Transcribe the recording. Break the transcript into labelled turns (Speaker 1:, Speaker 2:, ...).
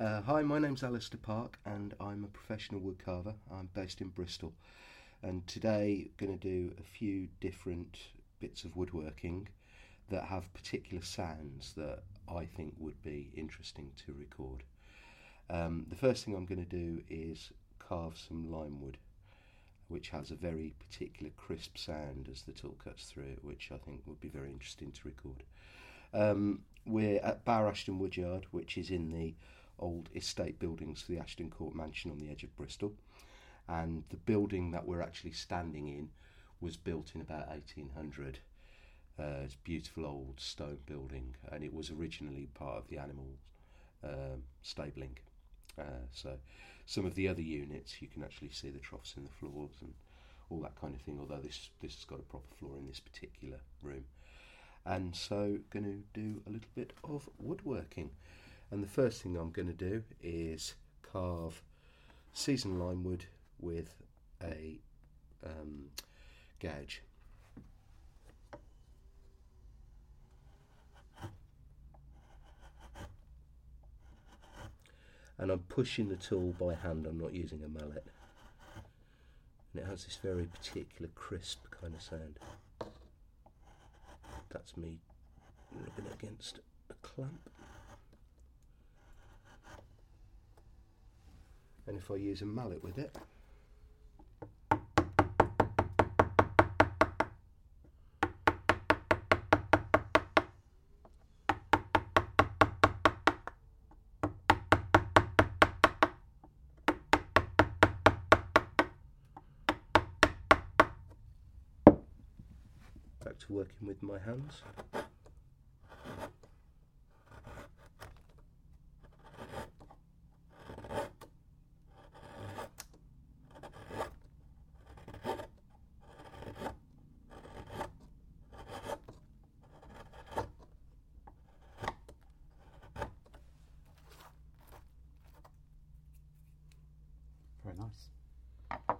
Speaker 1: Uh, hi, my name's Alistair Park and I'm a professional woodcarver. I'm based in Bristol and today I'm going to do a few different bits of woodworking that have particular sounds that I think would be interesting to record. Um, the first thing I'm going to do is carve some lime wood which has a very particular crisp sound as the tool cuts through it, which I think would be very interesting to record. Um, we're at Bower Ashton Woodyard, which is in the old estate buildings for the Ashton Court Mansion on the edge of Bristol. And the building that we're actually standing in was built in about 1800. Uh, it's a beautiful old stone building, and it was originally part of the animal um, stabling. Uh, so, some of the other units you can actually see the troughs in the floors and all that kind of thing. Although this this has got a proper floor in this particular room, and so going to do a little bit of woodworking. And the first thing I'm going to do is carve seasoned lime wood with a um, gouge. And I'm pushing the tool by hand, I'm not using a mallet. And it has this very particular crisp kind of sound. That's me rubbing against a clamp. If I use a mallet with it. Back to working with my hands
Speaker 2: Very nice.